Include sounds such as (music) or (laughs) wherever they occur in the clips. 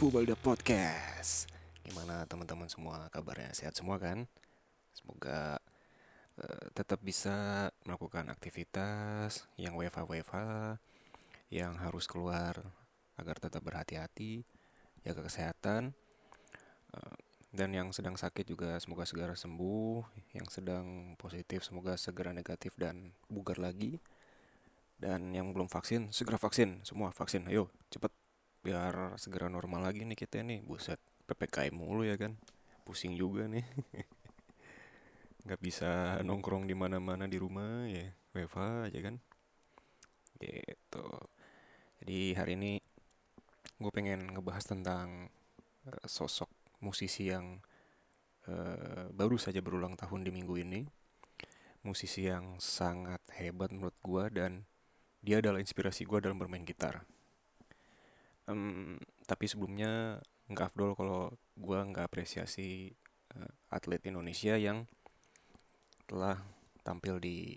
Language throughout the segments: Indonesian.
semuanya, kembali lagi di Dipo Balda Podcast. Gimana teman-teman semua? Kabarnya sehat semua kan? Semoga uh, tetap bisa melakukan aktivitas yang WFA-WFA Yang harus keluar agar tetap berhati-hati Jaga kesehatan uh, Dan yang sedang sakit juga semoga segera sembuh Yang sedang positif semoga segera negatif dan bugar lagi dan yang belum vaksin segera vaksin semua vaksin. Ayo cepet biar segera normal lagi nih kita nih. Buset ppkm mulu ya kan. Pusing juga nih. (laughs) Nggak bisa nongkrong di mana-mana di rumah ya. WFA aja kan. Gitu. Jadi hari ini gue pengen ngebahas tentang uh, sosok musisi yang uh, baru saja berulang tahun di minggu ini. Musisi yang sangat hebat menurut gue dan dia adalah inspirasi gue dalam bermain gitar um, tapi sebelumnya nggak afdol kalau gue nggak apresiasi uh, atlet Indonesia yang telah tampil di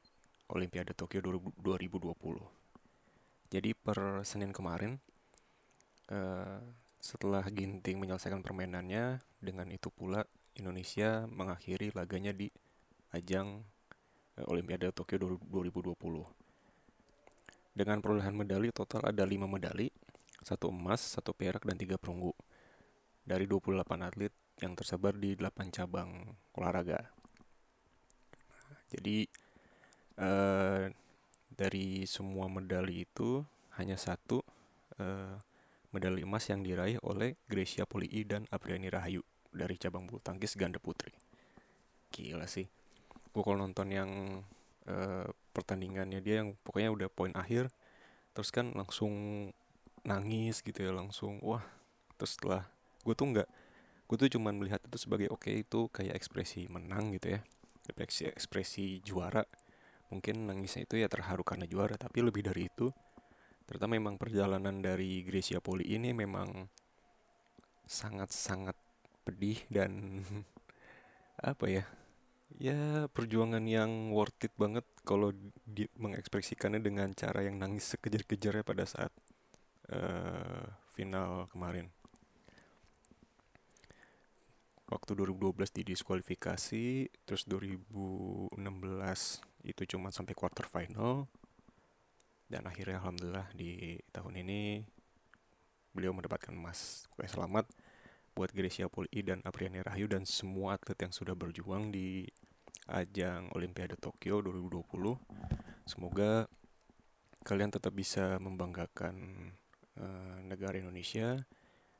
Olimpiade Tokyo 2020 jadi per Senin kemarin uh, setelah Ginting menyelesaikan permainannya dengan itu pula Indonesia mengakhiri laganya di ajang uh, Olimpiade Tokyo 2020 dengan perolehan medali total ada 5 medali, satu emas, satu perak, dan tiga perunggu. Dari 28 atlet yang tersebar di 8 cabang olahraga. Jadi uh, dari semua medali itu hanya satu uh, medali emas yang diraih oleh Gracia Polii dan Apriani Rahayu dari cabang bulu tangkis ganda putri. Gila sih. Gue kalau nonton yang uh, pertandingannya dia yang pokoknya udah poin akhir terus kan langsung nangis gitu ya langsung. Wah terus setelah gue tuh nggak gue tuh cuman melihat itu sebagai oke okay, itu kayak ekspresi menang gitu ya. Ekspresi ekspresi juara. Mungkin nangisnya itu ya terharu karena juara tapi lebih dari itu ternyata memang perjalanan dari Gracia Poli ini memang sangat-sangat pedih dan (laughs) apa ya ya perjuangan yang worth it banget kalau di, mengekspresikannya dengan cara yang nangis sekejar-kejarnya pada saat uh, final kemarin. Waktu 2012 didiskualifikasi, terus 2016 itu cuma sampai quarter final. Dan akhirnya alhamdulillah di tahun ini beliau mendapatkan emas. Oke, selamat buat Gracia Poli dan Apriani Rahayu dan semua atlet yang sudah berjuang di ajang Olimpiade Tokyo 2020. Semoga kalian tetap bisa membanggakan uh, negara Indonesia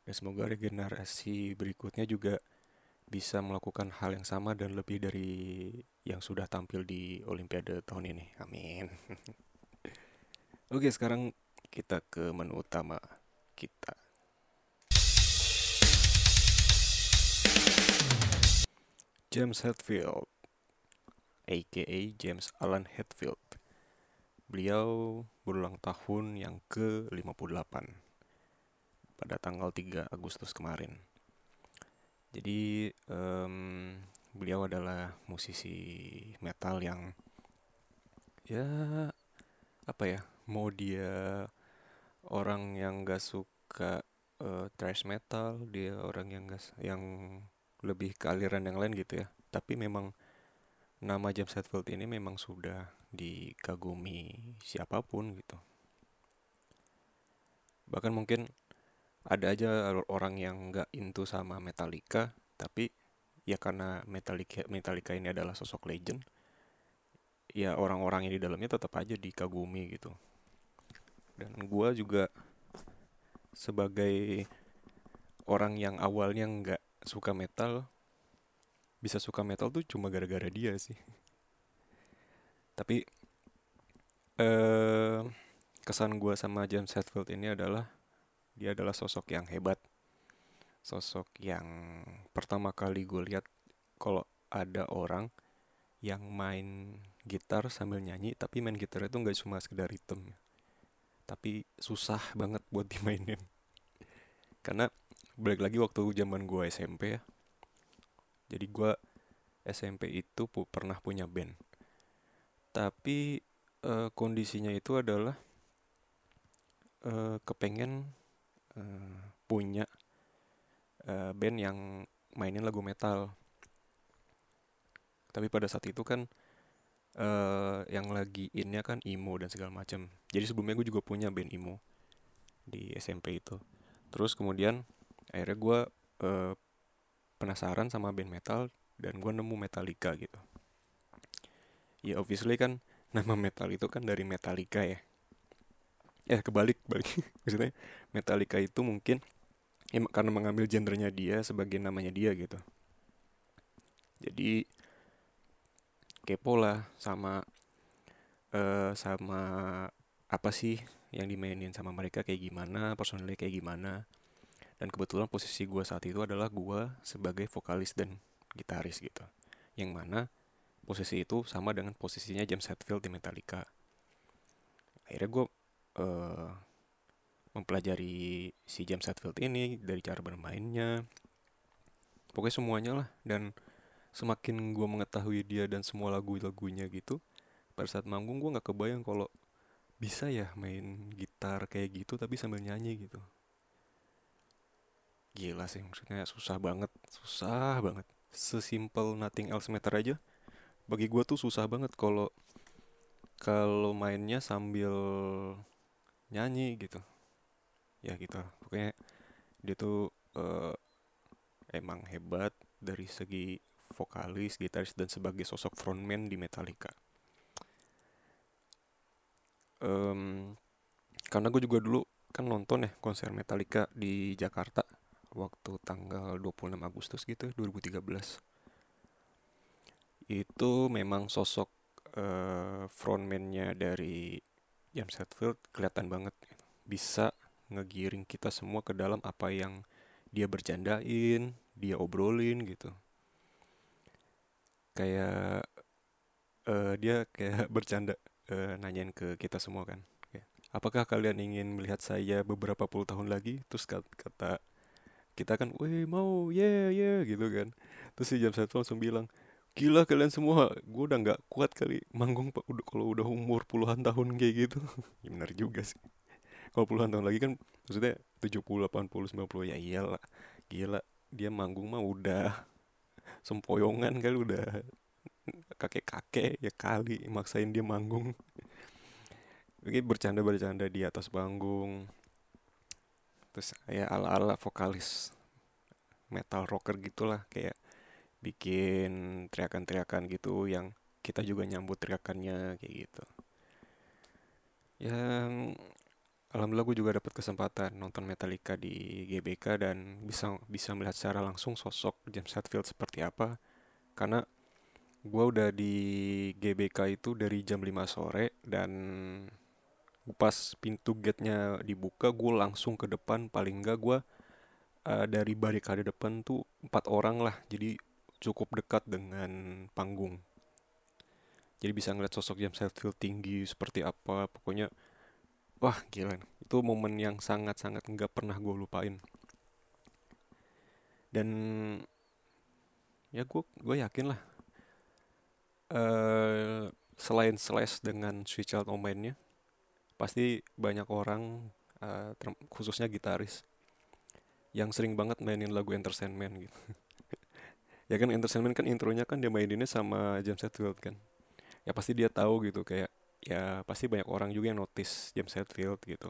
dan semoga regenerasi berikutnya juga bisa melakukan hal yang sama dan lebih dari yang sudah tampil di Olimpiade tahun ini. Amin. (laughs) Oke, sekarang kita ke menu utama kita. James Hetfield aka James Alan Hetfield Beliau berulang tahun yang ke-58 pada tanggal 3 Agustus kemarin. Jadi um, beliau adalah musisi metal yang ya apa ya mau dia orang yang gak suka uh, thrash metal dia orang yang gak yang lebih ke aliran yang lain gitu ya tapi memang nama James Hetfield ini memang sudah dikagumi siapa pun gitu. Bahkan mungkin ada aja orang yang nggak into sama Metallica tapi ya karena Metallica Metallica ini adalah sosok legend ya orang-orang yang di dalamnya tetap aja dikagumi gitu. Dan gue juga sebagai orang yang awalnya nggak suka metal bisa suka metal tuh cuma gara-gara dia sih (laughs) tapi eh kesan gue sama James Hetfield ini adalah dia adalah sosok yang hebat. Sosok yang pertama kali gue lihat kalau ada orang yang main gitar sambil nyanyi tapi main gitar itu nggak cuma sekedar ritme tapi susah banget buat (laughs) dimainin. Karena balik lagi waktu zaman gue SMP ya jadi gue SMP itu pu pernah punya band tapi uh, kondisinya itu adalah uh, kepengen uh, punya uh, band yang mainin lagu metal. Tapi pada saat itu kan uh, yang lagi innya kan emo dan segala macam jadi sebelumnya gue juga punya band emo di SMP itu. Terus kemudian akhirnya gue uh, penasaran sama band metal dan gue nemu Metallica gitu ya obviously kan nama metal itu kan dari Metallica ya. Ya kebalik balik. (laughs) Maksudnya Metallica itu mungkin ya, karena mengambil gendernya dia sebagai namanya dia gitu. Jadi kepo lah sama uh, sama apa sih yang dimainin sama mereka kayak gimana personalnya kayak gimana. Dan kebetulan posisi gue saat itu adalah gue sebagai vokalis dan gitaris gitu. Yang mana posisi itu sama dengan posisinya James Hetfield di Metallica. Akhirnya gue uh, mempelajari si James Hetfield ini dari cara bermainnya. Pokoknya semuanya lah. Dan semakin gue mengetahui dia dan semua lagu-lagunya gitu pada saat manggung gue nggak kebayang kalau bisa ya main gitar kayak gitu tapi sambil nyanyi gitu. Gila sih maksudnya susah banget susah banget. Sesimpel nothing else matter aja bagi gue tuh susah banget kalau kalau mainnya sambil nyanyi gitu ya gitu pokoknya dia tuh uh, emang hebat dari segi vokalis, gitaris, dan sebagai sosok frontman di Metallica. Um, karena gue juga dulu kan nonton ya konser Metallica di Jakarta waktu tanggal 26 Agustus gitu 2013 itu memang sosok uh, frontman-nya dari James Hetfield kelihatan banget. Bisa ngegiring kita semua ke dalam apa yang dia bercandain, dia obrolin gitu. Kayak uh, dia kayak (laughs) bercanda uh, nanyain ke kita semua kan. Apakah kalian ingin melihat saya beberapa puluh tahun lagi? Terus kata kita kan weh mau yeah yeah gitu kan. Terus si James Hetfield langsung bilang gila kalian semua. Gue udah nggak kuat kali. Manggung pak udah kalau udah umur puluhan tahun kayak gitu. (laughs) Ya benar juga sih. Kalau puluhan tahun lagi kan maksudnya 70, 80, 90 ya iyalah. Gila dia manggung mah udah (laughs) sempoyongan kali udah kakek-kakek ya kali maksain dia manggung. (laughs) Oke bercanda-bercanda di atas panggung. Terus ya ala-ala vokalis metal rocker gitulah kayak bikin teriakan-teriakan gitu yang kita juga nyambut teriakannya kayak gitu. Yang alhamdulillah gue juga dapat kesempatan nonton Metallica di GBK dan bisa bisa melihat secara langsung sosok James Hetfield seperti apa. Karena gue udah di GBK itu dari jam 5 sore dan pas pintu gate-nya dibuka gue langsung ke depan. Paling enggak gue uh, dari barikade depan tuh empat orang lah. Jadi cukup dekat dengan panggung. Jadi bisa ngeliat sosok James Hetfield tinggi seperti apa pokoknya wah gila itu momen yang sangat-sangat nggak pernah gue lupain. Dan ya gue gue yakin lah uh, selain slash dengan switch out mainnya pasti banyak orang uh, khususnya gitaris yang sering banget mainin lagu entertainment gitu (laughs) ya kan entertainment kan intronya kan dia maininnya sama James Hetfield kan. Ya pasti dia tahu gitu kayak ya pasti banyak orang juga yang notice James Hetfield gitu.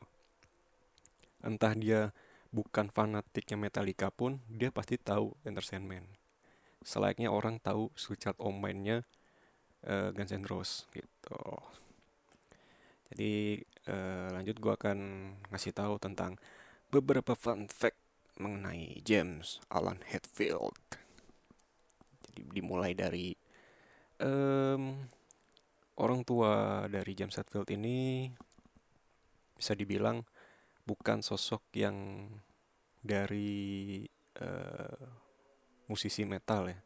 Entah dia bukan fanatiknya Metallica pun dia pasti tahu Entertainment selayaknya orang tahu Suicide of Mind-nya uh, Guns N' Roses gitu. Jadi uh, lanjut gue akan ngasih tahu tentang beberapa fun fact mengenai James Alan Hetfield dimulai dari um, orang tua dari James Hetfield ini bisa dibilang bukan sosok yang dari uh, musisi metal ya.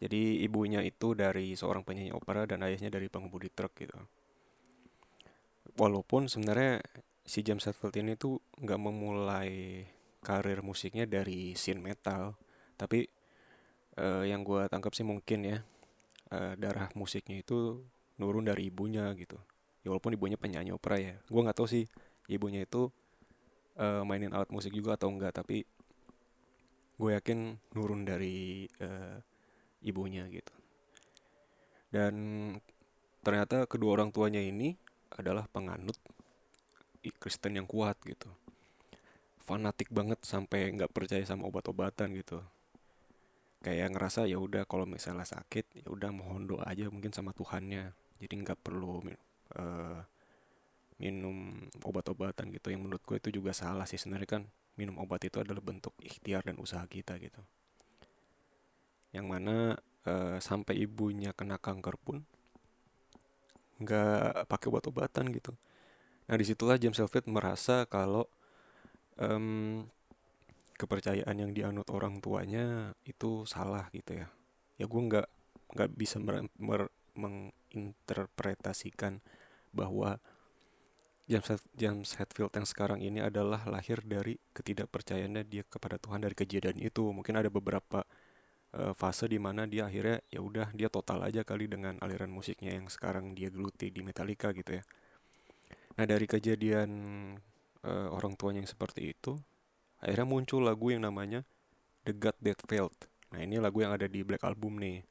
Jadi ibunya itu dari seorang penyanyi opera dan ayahnya dari pengemudi truk gitu. Walaupun sebenarnya si James Hetfield ini tuh nggak memulai karir musiknya dari scene metal, tapi uh, yang gue tangkap sih mungkin ya uh, darah musiknya itu nurun dari ibunya gitu. Ya walaupun ibunya penyanyi opera ya. Gue nggak tahu sih ibunya itu uh, mainin alat musik juga atau enggak tapi gue yakin nurun dari uh, ibunya gitu. Dan ternyata kedua orang tuanya ini adalah penganut Kristen yang kuat gitu. Fanatik banget sampai nggak percaya sama obat-obatan gitu kayak ngerasa ya udah kalau misalnya sakit ya udah mohon doa aja mungkin sama Tuhannya. Jadi nggak perlu uh, minum obat-obatan gitu. Yang menurut gue itu juga salah sih sebenarnya kan minum obat itu adalah bentuk ikhtiar dan usaha kita gitu. Yang mana uh, sampai ibunya kena kanker pun nggak pakai obat-obatan gitu. Nah di situlah James Hetfield merasa kalau um, kepercayaan yang dianut orang tuanya itu salah gitu ya ya gue nggak nggak bisa mer, mer, menginterpretasikan bahwa James, James Hetfield yang sekarang ini adalah lahir dari ketidakpercayaannya dia kepada Tuhan dari kejadian itu. Mungkin ada beberapa uh, fase di mana dia akhirnya ya udah dia total aja kali dengan aliran musiknya yang sekarang dia geluti di Metallica gitu ya. Nah dari kejadian uh, orang tuanya yang seperti itu, akhirnya muncul lagu yang namanya The God That Failed. Nah ini lagu yang ada di Black Album nih.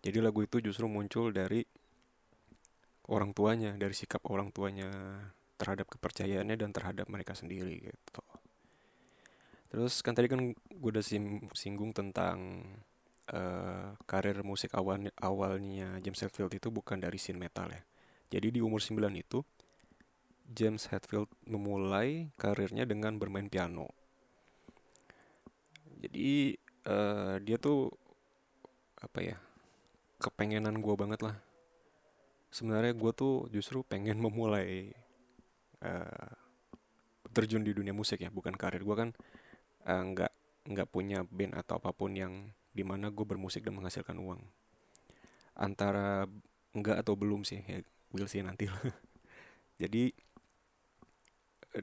Jadi lagu itu justru muncul dari orang tuanya dari sikap orang tuanya terhadap kepercayaannya dan terhadap mereka sendiri gitu terus kan tadi kan gue udah singgung tentang uh, karir musik awal awalnya James Hetfield itu bukan dari scene metal ya jadi di umur 9 itu James Hetfield memulai karirnya dengan bermain piano. Jadi uh, dia tuh apa ya kepengenan gue banget lah. Sebenarnya gue tuh justru pengen (laughs) memulai uh, terjun di dunia musik ya bukan karir. Gue kan uh, nggak nggak punya band atau apa pun yang di mana gue bermusik dan menghasilkan uang. Antara enggak atau belum sih ya will sih nanti lah. (laughs) Jadi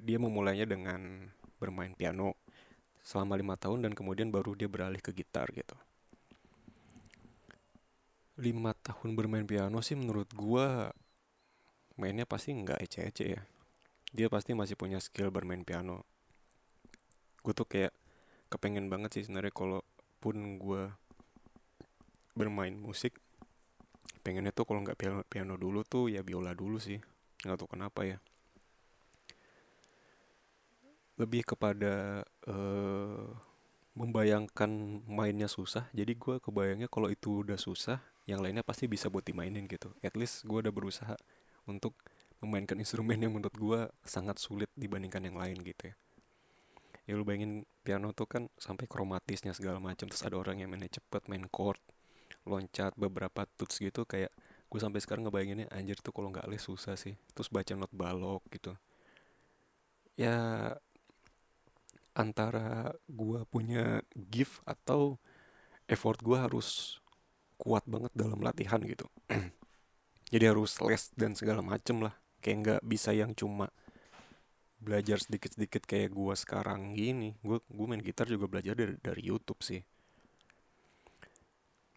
dia memulainya dengan bermain piano selama lima tahun dan kemudian baru dia beralih ke gitar gitu. Lima tahun bermain piano sih menurut gua mainnya pasti nggak ece-ece ya. Dia pasti masih punya skill bermain piano. Gue tuh kayak kepengen banget sih sebenarnya kalau pun gue bermain musik pengennya tuh kalau nggak piano, piano dulu tuh ya biola dulu sih. Nggak tahu kenapa ya lebih kepada uh, membayangkan mainnya susah. Jadi gue kebayangnya kalau itu udah susah yang lainnya pasti bisa buat dimainin gitu. At least gue udah berusaha untuk memainkan instrumen yang menurut gue sangat sulit dibandingkan yang lain gitu ya. Ya lu bayangin piano tuh kan sampai kromatisnya segala macam terus ada orang yang mainnya cepet main chord loncat beberapa tuts gitu kayak gue sampai sekarang ngebayanginnya anjir tuh kalau nggak les susah sih. Terus baca not balok gitu. Ya antara gue punya gift atau effort gue harus kuat banget dalam latihan gitu. (clears throat) Jadi harus les dan segala macem lah. Kayak nggak bisa yang cuma belajar sedikit-sedikit kayak gua sekarang gini. Gua gua main gitar juga belajar dari dari YouTube sih.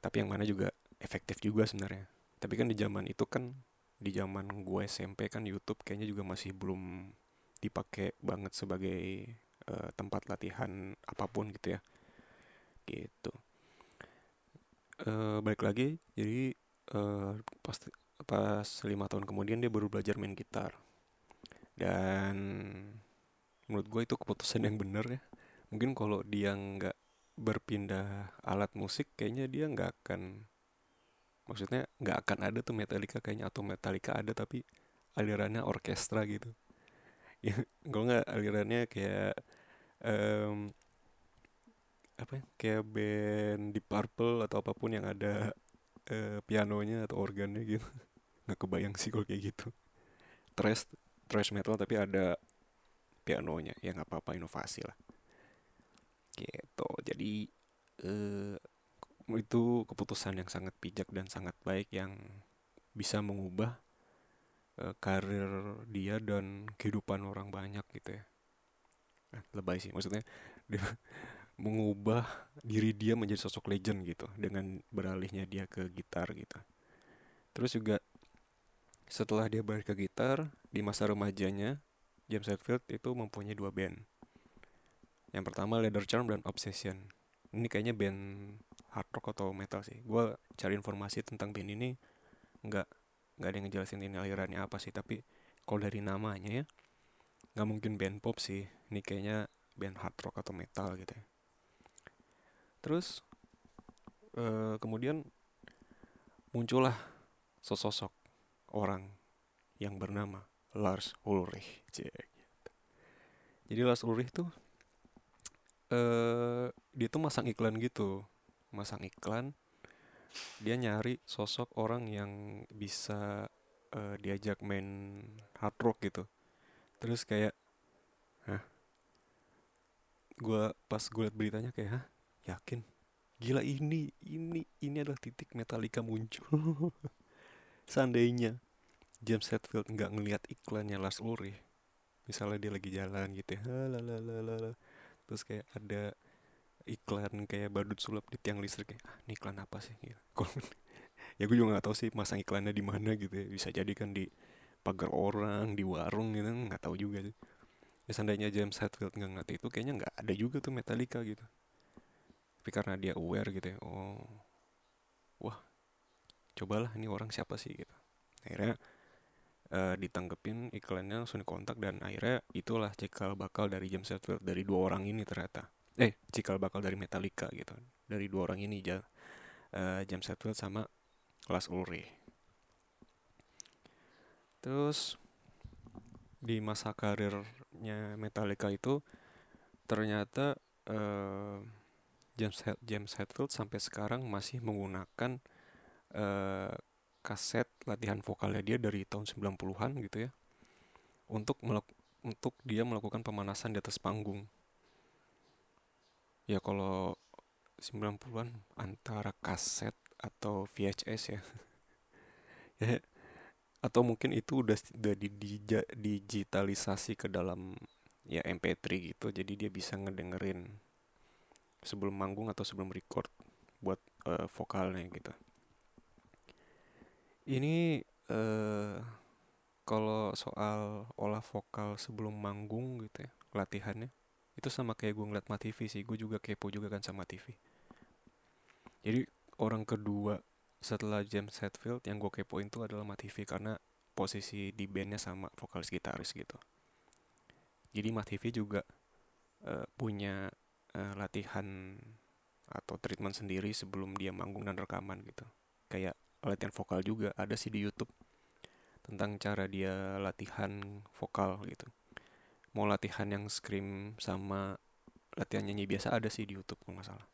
Tapi yang mana juga efektif juga sebenarnya. Tapi kan di zaman itu kan di zaman gue SMP kan YouTube kayaknya juga masih belum dipakai banget sebagai uh, tempat latihan apa pun gitu ya. Gitu. Uh, balik lagi jadi uh, pas pas lima tahun kemudian dia baru belajar main gitar. Dan menurut gue itu keputusan yang benar ya. Mungkin kalau dia nggak berpindah alat musik kayaknya dia nggak akan maksudnya nggak akan ada tuh Metallica kayaknya atau Metallica ada tapi alirannya orkestra gitu. (laughs) Ya kalau nggak alirannya kayak um, apa ya, kayak band di Purple atau apa pun yang ada uh, pianonya atau organnya gitu. (laughs) Nggak kebayang sih kalau kayak gitu. Trash trash metal tapi ada pianonya. Ya nggak apa-apa inovasi lah. Gitu. Jadi uh, itu keputusan yang sangat bijak dan sangat baik yang bisa mengubah uh, karir dia dan kehidupan orang banyak gitu ya lebay sih maksudnya dia (laughs) mengubah diri dia menjadi sosok legend gitu dengan beralihnya dia ke gitar gitu. Terus juga setelah dia balik ke gitar di masa remajanya James Hetfield itu mempunyai dua band. Yang pertama Leather Charm dan Obsession. Ini kayaknya band hard rock atau metal sih. Gue cari informasi tentang band ini nggak nggak ada yang ngejelasin ini alirannya apa sih. Tapi kalau dari namanya ya nggak mungkin band pop sih. Ini kayaknya band hard rock atau metal gitu ya. Terus uh, kemudian muncullah sosok orang yang bernama Lars Ulrich. Jadi Lars Ulrich tuh uh, dia tuh masang iklan gitu, masang iklan. Dia nyari sosok orang yang bisa uh, diajak main hard rock gitu. Terus kayak, hah? Gua pas gue liat beritanya kayak, hah? Yakin? Gila ini, ini, ini adalah titik Metallica muncul. (laughs) Seandainya James Hetfield nggak ngelihat iklannya Lars Ulrich misalnya dia lagi jalan gitu ya lalalala. terus kayak ada iklan kayak badut sulap di tiang listrik kayak ah ini iklan apa sih gitu. (laughs) ya gue juga nggak tahu sih masang iklannya di mana gitu ya bisa jadi kan di pagar orang di warung gitu nggak tahu juga sih. Ya seandainya James Hetfield nggak ngerti itu kayaknya nggak ada juga tuh Metallica gitu. Tapi karena dia aware gitu ya oh wah cobalah ini orang siapa sih gitu. Akhirnya uh, ditanggepin iklannya langsung dikontak dan akhirnya itulah cikal bakal dari James Hetfield dari dua orang ini ternyata. Eh cikal bakal dari Metallica gitu. Dari dua orang ini ja, uh, James Hetfield sama Lars Ulrich terus di masa karirnya Metallica itu ternyata uh, James James Hetfield sampai sekarang masih menggunakan uh, kaset latihan vokalnya dia dari tahun 90-an gitu ya untuk untuk dia melakukan pemanasan di atas panggung. Ya kalau 90-an antara kaset atau VHS ya. (laughs) Ya atau mungkin itu udah udah di, di, digitalisasi ke dalam ya MP3 gitu jadi dia bisa ngedengerin sebelum manggung atau sebelum record buat uh, vokalnya gitu ini uh, kalau soal olah vokal sebelum manggung gitu ya, latihannya itu sama kayak gue ngeliat TV sih, gue juga kepo juga kan sama TV. Jadi orang kedua setelah James Hetfield yang gue kepoin itu adalah TV karena posisi di bandnya sama vokalis gitaris gitu. Jadi TV juga uh, punya uh, latihan atau treatment sendiri sebelum dia manggung dan rekaman gitu. Kayak latihan vokal juga ada sih di YouTube tentang cara dia latihan vokal gitu mau latihan yang scream sama latihan nyanyi biasa ada sih di YouTube kalau nggak salah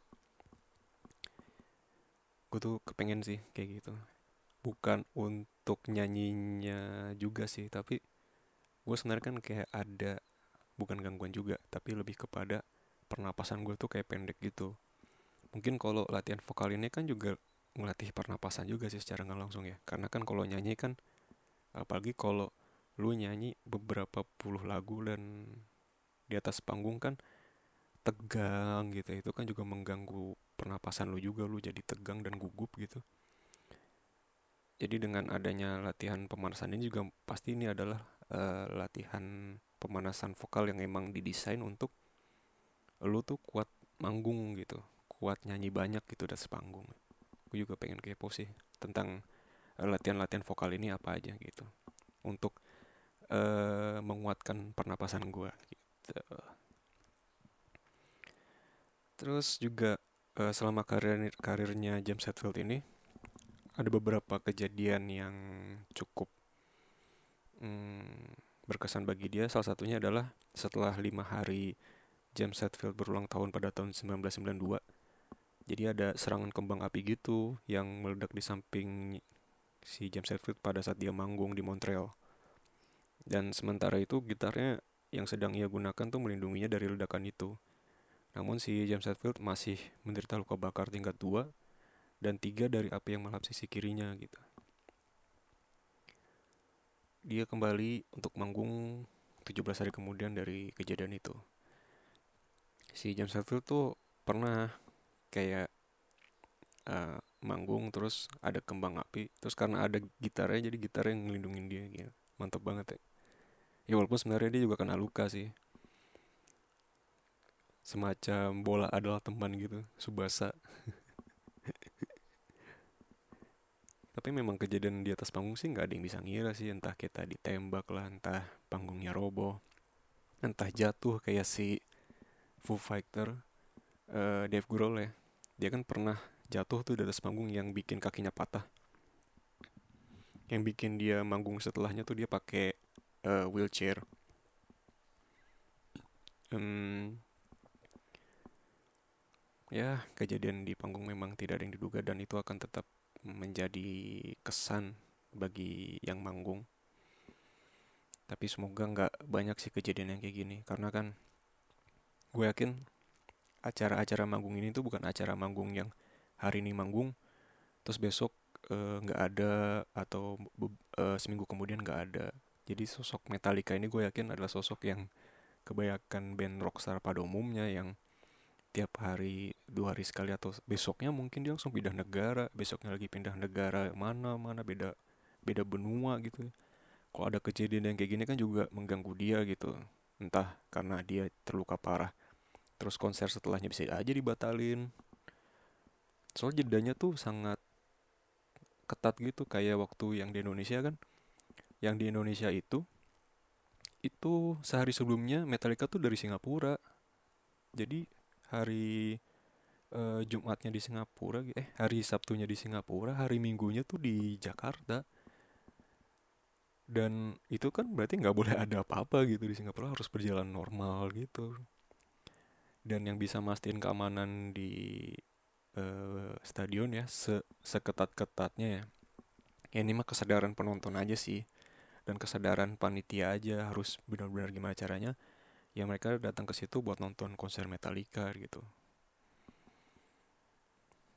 gue tuh kepengen sih kayak gitu. Bukan untuk nyanyinya juga sih tapi gue sebenarnya kan kayak ada bukan gangguan juga tapi lebih kepada pernapasan gue tuh kayak pendek gitu. Mungkin kalau latihan vokal ini kan juga ngelatih pernapasan juga sih secara nggak langsung ya. Karena kan kalau nyanyi kan apalagi kalau lu nyanyi beberapa puluh lagu dan di atas panggung kan tegang gitu itu kan juga mengganggu pernapasan lu juga lu jadi tegang dan gugup gitu jadi dengan adanya latihan pemanasan ini juga pasti ini adalah uh, latihan pemanasan vokal yang emang didesain untuk lu tuh kuat manggung gitu kuat nyanyi banyak gitu di atas panggung gue juga pengen kepo sih tentang eh, latihan-latihan vokal ini apa aja gitu untuk uh, menguatkan pernapasan gue gitu. Terus juga uh, selama karir karirnya James Hetfield ini ada beberapa kejadian yang cukup hmm, berkesan bagi dia. Salah satunya adalah setelah lima hari James Hetfield berulang tahun pada tahun 1992 jadi ada serangan kembang api gitu yang meledak di samping si James Hetfield pada saat dia manggung di Montreal. Dan sementara itu gitarnya yang sedang ia gunakan tuh melindunginya dari ledakan itu. Namun si James Hetfield masih menderita luka bakar tingkat 2 dan tiga dari api yang melahap sisi kirinya gitu. Dia kembali untuk manggung 17 hari kemudian dari kejadian itu. Si James Hetfield tuh pernah kayak uh, manggung terus ada kembang api terus karena ada gitarnya jadi gitar yang ngelindungin dia gitu mantep banget ya ya walaupun sebenarnya dia juga kena luka sih semacam bola adalah teman gitu subasa. Tapi memang kejadian di atas panggung sih nggak ada yang bisa ngira sih. Entah kita ditembak lah entah panggungnya roboh entah jatuh kayak si Foo Fighter uh, Dave Grohl ya. Dia kan pernah jatuh tuh di atas panggung yang bikin kakinya patah. Yang bikin dia manggung setelahnya tuh dia pakai uh, wheelchair. Um, ya kejadian di panggung memang tidak ada yang diduga dan itu akan tetap menjadi kesan bagi yang manggung. Tapi semoga nggak banyak sih kejadian yang kayak gini karena kan gue yakin acara-acara manggung ini tuh bukan acara manggung yang hari ini manggung terus besok eh, nggak uh, ada atau uh, seminggu kemudian nggak ada. Jadi sosok Metallica ini gue yakin adalah sosok yang kebanyakan band rockstar pada umumnya yang tiap hari dua hari sekali atau besoknya mungkin dia langsung pindah negara besoknya lagi pindah negara mana mana beda beda benua gitu. Kalau ada kejadian yang kayak gini kan juga mengganggu dia gitu. Entah karena dia terluka parah. Terus konser setelahnya bisa aja dibatalin. Soal jedanya tuh sangat ketat gitu kayak waktu yang di Indonesia kan. Yang di Indonesia itu itu sehari sebelumnya Metallica tuh dari Singapura. Jadi hari uh, Jumatnya di Singapura eh hari Sabtunya di Singapura hari Minggunya tuh di Jakarta. Dan itu kan berarti nggak boleh (laughs) ada apa-apa gitu di Singapura harus berjalan normal gitu. Dan yang bisa mastiin keamanan di uh, stadion ya se seketat-ketatnya ya ya ini mah kesadaran penonton aja sih. Dan kesadaran panitia aja harus benar-benar gimana caranya ya mereka datang ke situ buat nonton konser Metallica gitu.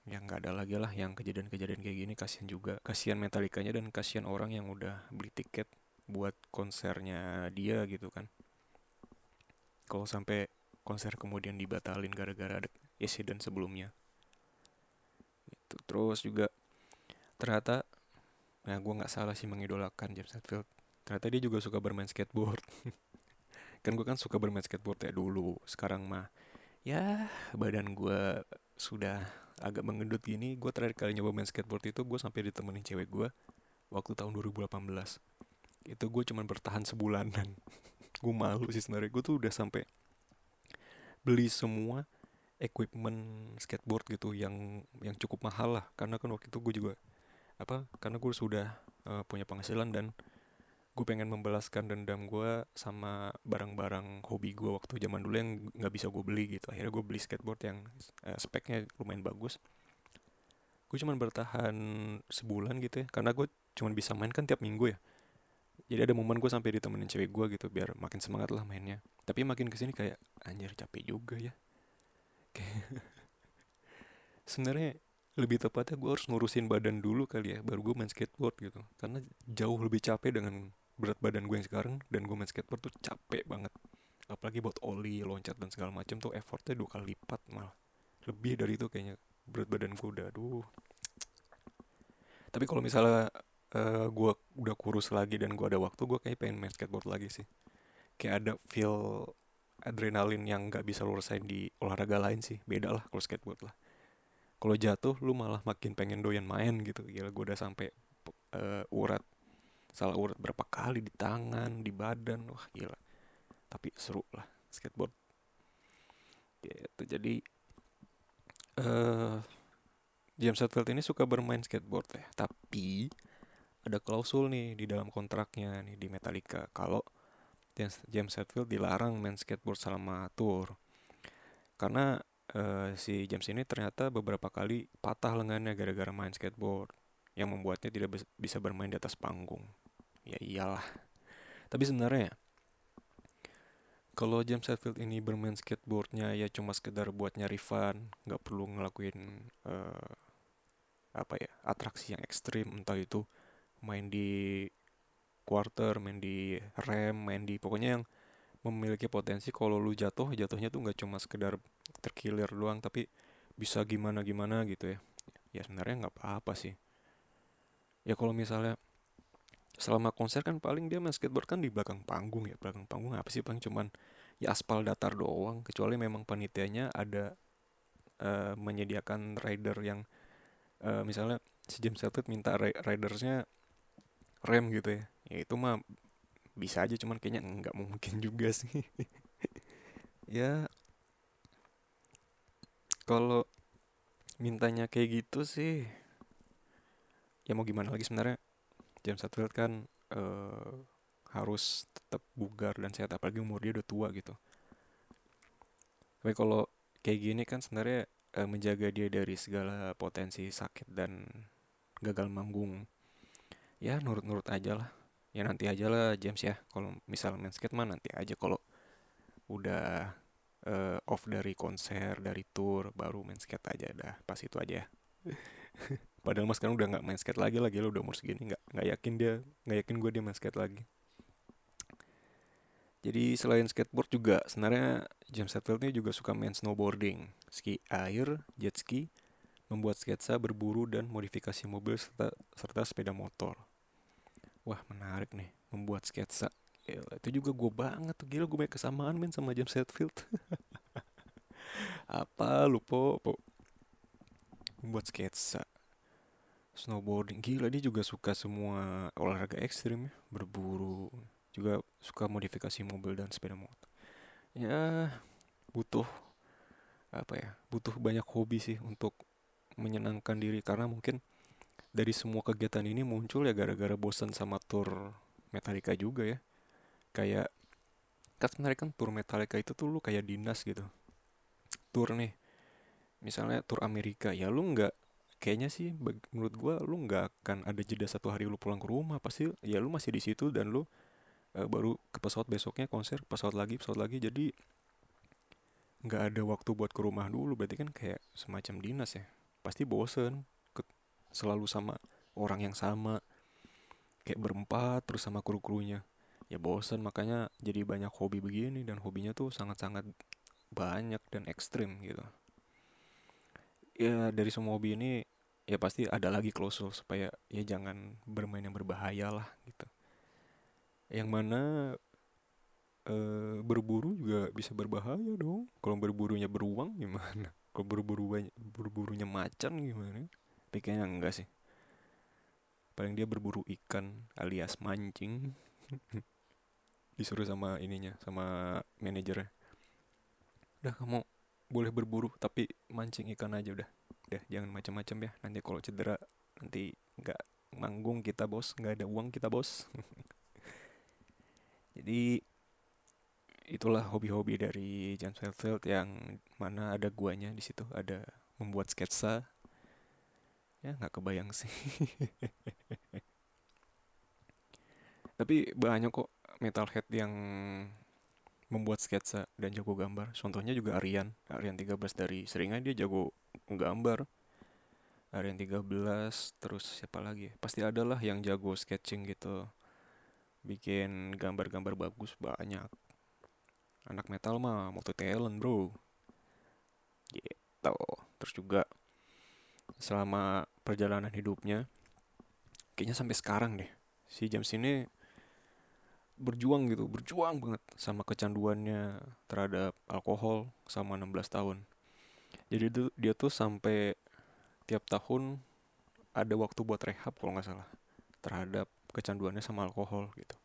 Ya nggak ada lagi lah yang kejadian-kejadian kayak gini. Kasihan juga. Kasihan Metallicanya dan kasihan orang yang udah beli tiket buat konsernya dia gitu kan. Kalau sampai konser kemudian dibatalin gara-gara ada insiden sebelumnya. Itu terus juga ternyata nah gue nggak salah sih mengidolakan James Hetfield. Ternyata dia juga suka bermain skateboard (laughs) kan gue kan suka bermain skateboard ya dulu. Sekarang mah ya badan gue sudah agak mengendut gini. Gue terakhir kali nyoba main skateboard itu gue sampai ditemenin cewek gue waktu tahun 2018 itu gue cuman bertahan sebulanan. (laughs) Gue malu sih sebenarnya. Gue tuh udah sampai beli semua equipment skateboard gitu yang yang cukup mahal lah. Karena kan waktu itu gue juga apa karena gue sudah uh, punya penghasilan dan gue pengen membalaskan dendam gue sama barang-barang hobi gue waktu zaman dulu yang nggak bisa gue beli gitu. Akhirnya gue beli skateboard yang uh, speknya lumayan bagus. Gue cuman bertahan sebulan gitu ya karena gue cuman bisa main kan tiap minggu ya. Jadi ada momen gue sampai ditemenin cewek gue gitu biar makin semangat lah mainnya. Tapi makin ke sini kayak anjir capek juga ya. (laughs) Sebenarnya lebih tepatnya gue harus ngurusin badan dulu kali ya baru gue main skateboard gitu. Karena jauh lebih capek dengan berat badan gue yang sekarang dan gue main skateboard tuh capek banget. Apalagi buat oli loncat dan segala macam tuh effortnya dua kali lipat malah. Lebih dari itu kayaknya. Berat badan gue udah aduh. Tapi kalau misalnya uh, gue udah kurus lagi dan gue ada waktu gue kayak pengen main skateboard lagi sih. Kayak ada feel adrenalin yang nggak bisa lo rasain di olahraga lain sih. Beda lah kalau skateboard lah. Kalau jatuh lu malah makin pengen doyan main gitu. Gila gue udah sampai uh, urat salah urat berapa kali di tangan di badan wah gila. Tapi seru lah skateboard. Gitu jadi uh, James Hetfield ini suka bermain skateboard ya. Tapi ada klausul nih di dalam kontraknya nih di Metallica. Kalau James Hetfield dilarang main skateboard selama tour. Karena uh, si James ini ternyata beberapa kali patah lengannya gara-gara main skateboard yang membuatnya tidak bisa bermain di atas panggung. Ya iyalah. Tapi sebenarnya kalau James Hetfield ini bermain skateboardnya ya cuma sekedar buat nyari fun, nggak perlu ngelakuin uh, apa ya atraksi yang ekstrim, entah itu main di quarter, main di rem, main di pokoknya yang memiliki potensi kalau lu jatuh jatuhnya tuh nggak cuma sekedar terkilir doang tapi bisa gimana gimana gitu ya ya sebenarnya nggak apa-apa sih ya kalau misalnya selama konser kan paling dia main skateboard kan di belakang panggung ya belakang panggung apa sih paling cuman ya aspal datar doang kecuali memang panitianya ada uh, menyediakan rider yang uh, misalnya si James Hetfield minta ridersnya rem gitu ya. Ya itu mah bisa aja cuman kayaknya nggak mungkin (laughs) juga sih. Ya kalau mintanya kayak gitu sih ya mau gimana lagi sebenarnya James Hetfield kan uh, harus tetap bugar dan sehat apalagi umur dia udah tua gitu. Tapi kalau kayak gini kan sebenarnya uh, menjaga dia dari segala potensi sakit dan gagal manggung ya nurut-nurut aja lah. Ya nanti aja lah James ya. Kalau misal main skate mah nanti aja. Kalau udah uh, off dari konser dari tour baru main skate aja dah. Pas itu aja ya (laughs) padahal mas sekarang udah nggak main skate lagi lagi lo udah umur segini nggak nggak yakin dia nggak yakin gue dia main skate lagi jadi selain skateboard juga sebenarnya James Hetfield ini juga suka main snowboarding, ski air, jet ski, membuat sketsa, berburu dan modifikasi mobil serta, serta sepeda motor. Wah menarik nih, membuat sketsa. Gila, itu juga gue banget tuh, gila gue banyak kesamaan main sama James Hetfield. (laughs) Apa lupa, po, membuat sketsa snowboarding. Gila dia juga suka semua olahraga ekstrim ya. Berburu juga suka modifikasi mobil dan sepeda motor. Ya butuh apa ya butuh banyak hobi sih untuk menyenangkan diri. Karena mungkin dari semua kegiatan ini muncul ya gara-gara bosan sama tour Metallica juga ya. Kayak kan sebenarnya kan tour Metallica itu tuh lu kayak dinas gitu. Tour nih misalnya tour Amerika. Ya lu nggak kayaknya sih menurut gua lu nggak akan ada jeda satu hari lu pulang ke rumah. Pasti ya lu masih di situ dan lu uh, baru ke pesawat besoknya konser pesawat lagi pesawat lagi. Jadi nggak ada waktu buat ke rumah dulu. Berarti kan kayak semacam dinas ya. Pasti bosen ke, selalu sama orang yang sama kayak berempat terus sama kru-krunya. Ya bosen makanya jadi banyak hobi begini dan hobinya tuh sangat-sangat banyak dan ekstrim gitu ya dari semua hobi ini ya pasti ada lagi klausul supaya ya jangan bermain yang berbahaya lah gitu. Yang mana e, berburu juga bisa berbahaya dong. Kalau berburunya beruang gimana? (laughs) Kalau berburu berburunya macan gimana? Tapi kayaknya enggak sih. Paling dia berburu ikan alias mancing. (laughs) Disuruh sama ininya sama manajernya. Udah kamu boleh berburu tapi mancing ikan aja udah. Udah jangan macam-macam ya. Nanti kalau cedera nanti nggak manggung kita bos. Nggak ada uang kita bos. (laughs) Jadi itulah hobi-hobi dari James Hetfield yang mana ada guanya di situ. Ada membuat sketsa. Ya nggak kebayang sih. (laughs) Tapi banyak kok metalhead yang membuat sketsa dan jago gambar. Contohnya juga Aryan, Aryan 13 dari Seringai dia jago gambar. Aryan 13 terus siapa lagi? Pasti ada lah yang jago sketching gitu. Bikin gambar-gambar bagus banyak. Anak metal mah multi talent, Bro. Gitu. Terus juga selama perjalanan hidupnya kayaknya sampai sekarang deh si James ini berjuang gitu berjuang banget sama kecanduannya terhadap alkohol sama 16 tahun. Jadi itu dia tuh sampai tiap tahun ada waktu buat rehab kalau nggak salah terhadap kecanduannya sama alkohol gitu.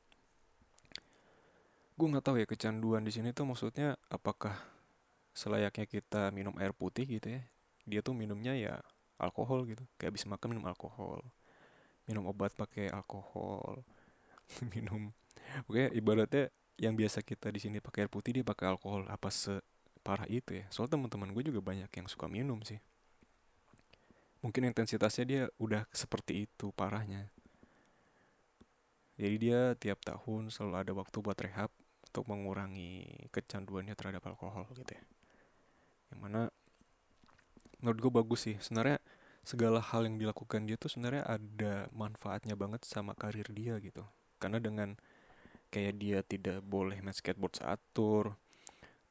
Gue nggak tahu ya kecanduan di sini tuh maksudnya apakah selayaknya kita minum air putih gitu ya dia tuh minumnya ya alkohol gitu. Kayak habis makan minum alkohol minum obat pakai alkohol (laughs) minum Oke, ibaratnya yang biasa kita di sini pakai air putih dia pakai alkohol apa separah itu ya. Soal teman-teman gue juga banyak yang suka minum sih. Mungkin intensitasnya dia udah seperti itu parahnya. Jadi dia tiap tahun selalu ada waktu buat rehab untuk mengurangi kecanduannya terhadap alkohol gitu ya. Yang mana menurut gue bagus sih. Sebenarnya segala hal yang dilakukan dia tuh sebenarnya ada manfaatnya banget sama karir dia gitu. Karena dengan kayak dia tidak boleh main skateboard saat tour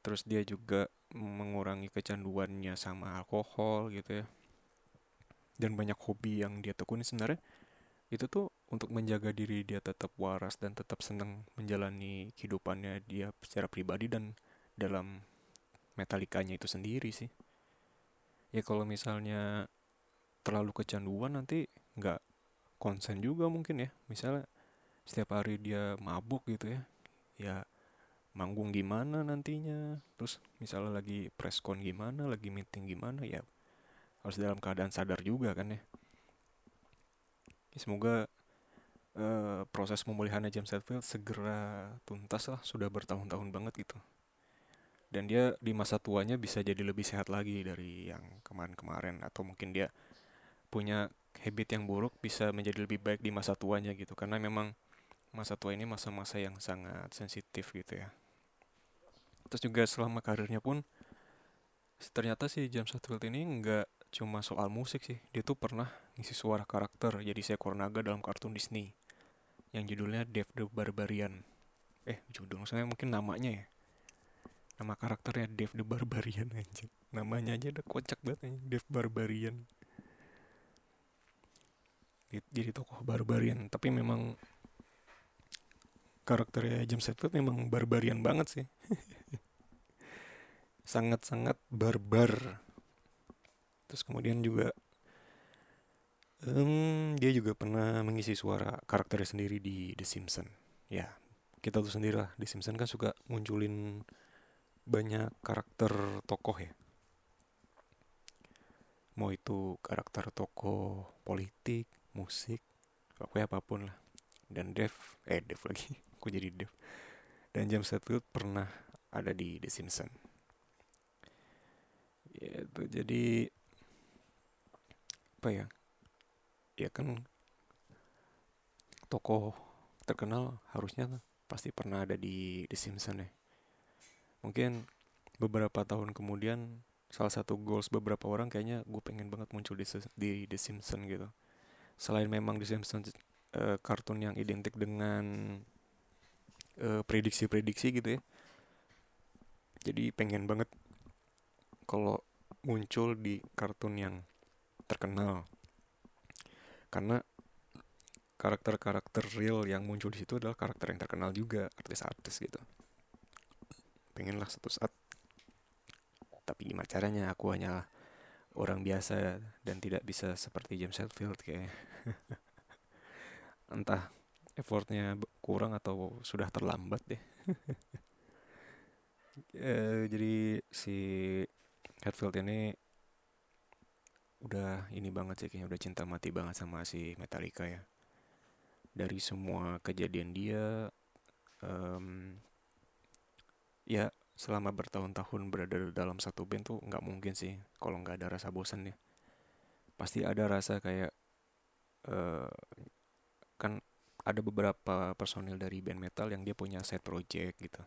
terus dia juga mengurangi kecanduannya sama alkohol gitu ya. Dan banyak hobi yang dia tekuni sebenarnya. Itu tuh untuk menjaga diri dia tetap waras dan tetap senang menjalani kehidupannya dia secara pribadi dan dalam metalikanya itu sendiri sih. Ya kalau misalnya terlalu kecanduan nanti nggak konsen juga mungkin ya. Misalnya setiap hari dia mabuk gitu ya ya manggung gimana nantinya terus misalnya lagi press gimana lagi meeting gimana ya harus dalam keadaan sadar juga kan ya, ya semoga uh, proses pemulihannya James Hetfield segera tuntas lah sudah bertahun-tahun banget gitu. Dan dia di masa tuanya bisa jadi lebih sehat lagi dari yang kemarin-kemarin atau mungkin dia punya habit yang buruk bisa menjadi lebih baik di masa tuanya gitu. Karena memang masa tua ini masa-masa yang sangat sensitif gitu ya. Terus juga selama karirnya pun ternyata si James Hetfield ini nggak cuma soal musik sih dia tuh pernah ngisi suara karakter jadi seekor naga dalam kartun Disney yang judulnya Dave the Barbarian. Eh judul maksudnya mungkin namanya ya. Nama karakternya Dave the Barbarian (laughs) aja namanya aja udah kocak banget ya Dave Barbarian. Jadi tokoh barbarian tapi memang karakternya James Hetfield memang barbarian banget sih. (laughs) Sangat-sangat barbar. Terus kemudian juga um, dia juga pernah mengisi suara karakternya sendiri di The Simpsons. Ya kita tuh sendiri lah The Simpsons kan suka munculin banyak karakter tokoh ya. Mau itu karakter tokoh politik musik pokoknya apa pun lah. Dan Dev eh Dev lagi aku jadi Dev dan James Hetfield pernah ada di The Simpsons itu jadi apa ya ya kan tokoh terkenal harusnya pasti pernah ada di The Simpsons ya. Mungkin beberapa tahun kemudian salah satu goals beberapa orang kayaknya gue pengen banget muncul di, di The Simpsons gitu. Selain memang The Simpsons uh, kartun yang identik dengan prediksi prediksi-prediksi gitu ya. Jadi pengen banget kalau muncul di kartun yang terkenal. Karena karakter-karakter real yang muncul di situ adalah karakter yang terkenal juga artis-artis gitu. Pengenlah satu saat. Tapi gimana caranya? Aku hanya orang biasa dan tidak bisa seperti James Hetfield kayak (laughs) entah effortnya kurang atau sudah terlambat deh (laughs) e, jadi si Hetfield ini udah ini banget sih kayaknya udah cinta mati banget sama si Metallica ya. Dari semua kejadian dia um, ya selama bertahun-tahun berada dalam satu band tuh nggak mungkin sih kalau nggak ada rasa bosan ya. Pasti ada rasa kayak uh, kan ada beberapa personil dari band metal yang dia punya set project gitu.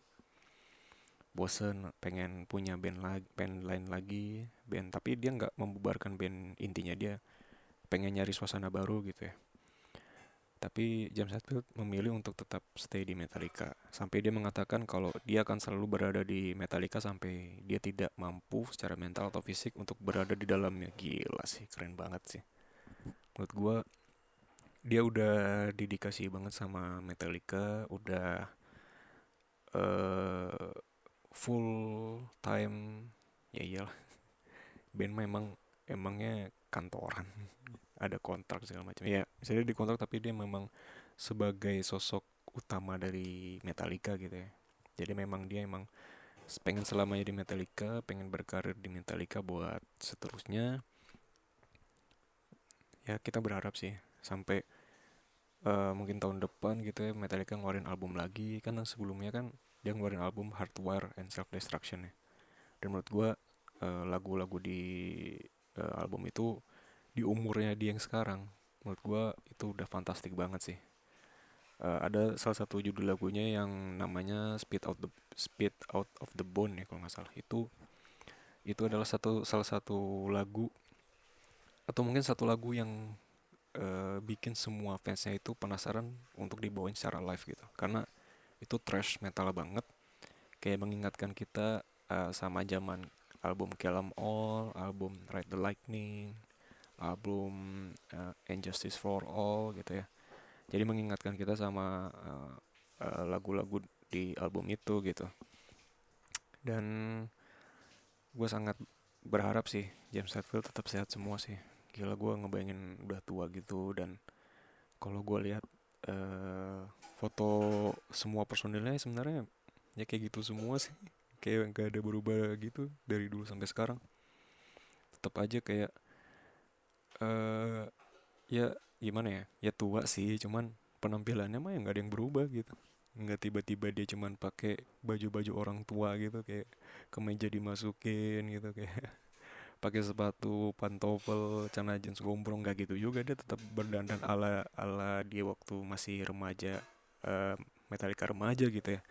Bosen pengen punya band lagi band lain lagi band tapi dia nggak membubarkan band intinya dia pengen nyari suasana baru gitu ya. Tapi James Hetfield memilih untuk tetap stay di Metallica sampai dia mengatakan kalau dia akan selalu berada di Metallica sampai dia tidak mampu secara mental atau fisik untuk berada di dalamnya. Gila sih keren banget sih. Menurut gue dia udah dedikasi banget sama Metallica udah uh, full time ya iyalah. Band memang emangnya kantoran. (laughs) Ada kontrak segala macam. Ya misalnya di kontrak tapi dia memang sebagai sosok utama dari Metallica gitu ya. Jadi memang dia emang pengen selamanya di Metallica pengen berkarir di Metallica buat seterusnya. Ya kita berharap sih sampai uh, mungkin tahun depan gitu ya Metallica ngeluarin album lagi. Kan sebelumnya kan dia ngeluarin album Hardwire and Self Destruction ya. Dan menurut gue uh, lagu-lagu di uh, album itu di umurnya dia yang sekarang menurut gue itu udah fantastik banget sih. Uh, ada salah satu judul lagunya yang namanya Speed Out the Speed Out of the Bone ya kalau nggak salah. Itu itu adalah satu salah satu lagu atau mungkin satu lagu yang uh, bikin semua fansnya itu penasaran untuk dibawain secara live gitu. Karena itu trash metal banget. Kayak mengingatkan kita uh, sama zaman album Kill 'Em All, album Ride the Lightning, album uh, Injustice for All gitu ya. jadi mengingatkan kita sama uh, uh, lagu-lagu di album itu gitu. Dan gue sangat berharap sih James Hetfield tetap sehat semua sih gila gue ngebayangin udah tua gitu dan kalau gue lihat uh, foto semua personilnya sebenarnya ya kayak gitu semua sih. Kayak gak ada berubah gitu dari dulu sampai sekarang. Tetap aja kayak uh, ya gimana ya ya tua sih cuman penampilannya mah ya nggak ada yang berubah gitu. Nggak tiba-tiba dia cuman pakai baju-baju orang tua gitu kayak kemeja dimasukin gitu kayak pakai sepatu pantofel celana jeans gombrong nggak gitu juga. Dia tetap berdandan ala ala dia waktu masih remaja uh, Metallica remaja gitu ya.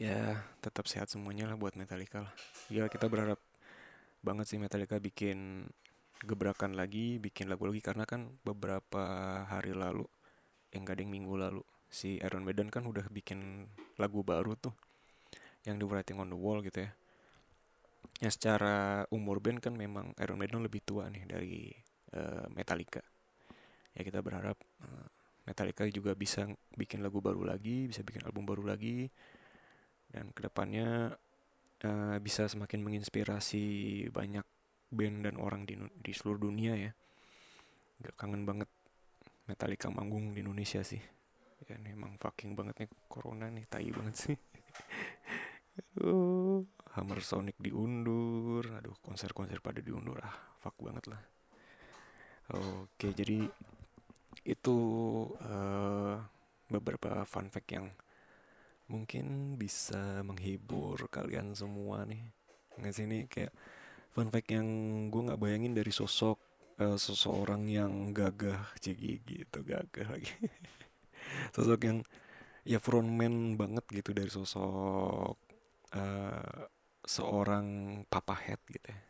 Ya tetap sehat semuanya lah buat Metallica lah. Ya kita berharap banget sih Metallica bikin gebrakan lagi bikin lagu lagi. Karena kan beberapa hari lalu yang gading minggu lalu si Iron Maiden kan udah bikin lagu baru tuh yang di Writing on the Wall gitu ya ya secara umur band kan memang Iron Maiden lebih tua nih dari uh, Metallica. Ya kita berharap uh, Metallica juga bisa bikin lagu baru lagi bisa bikin album baru lagi dan ke depannya uh, bisa semakin menginspirasi banyak band dan orang di, di seluruh dunia ya. Gak kangen banget Metallica manggung di Indonesia sih. Ya emang fucking banget nih corona nih tai banget sih. (laughs) Aduh, Hammer Sonic diundur. Aduh, konser-konser pada diundur. Ah, fuck banget lah. Oke, jadi itu uh, beberapa fun fact yang mungkin bisa menghibur kalian semua nih. Nggak sih ini kayak fun fact yang gue nggak bayangin dari sosok uh, seseorang yang gagah, cigi gitu gagah lagi. (laughs) sosok yang ya frontman banget gitu dari sosok uh, seorang papa head gitu ya.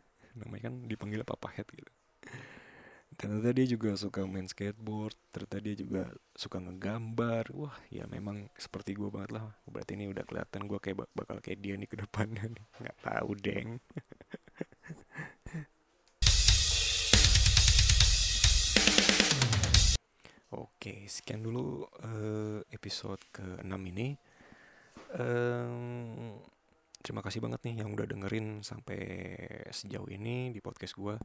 Namanya kan dipanggil papa head gitu. Ternyata dia juga suka main skateboard ternyata dia juga suka ngegambar. Wah ya memang seperti gue banget lah. Berarti ini udah kelihatan gue kayak bakal kayak dia nih ke depannya nih. Nggak tahu deng. (laughs) Oke, sekian dulu uh, episode ke-6 ini. Um, terima kasih banget nih yang udah dengerin sampai sejauh ini di podcast gue.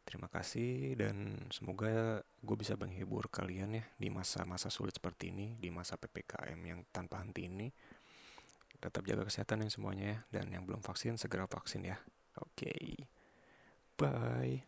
Terima kasih dan semoga gue bisa menghibur kalian ya di masa-masa sulit seperti ini, di masa PPKM yang tanpa henti ini. Tetap jaga kesehatan yang semuanya ya, dan yang belum vaksin segera vaksin ya. Oke, okay. bye.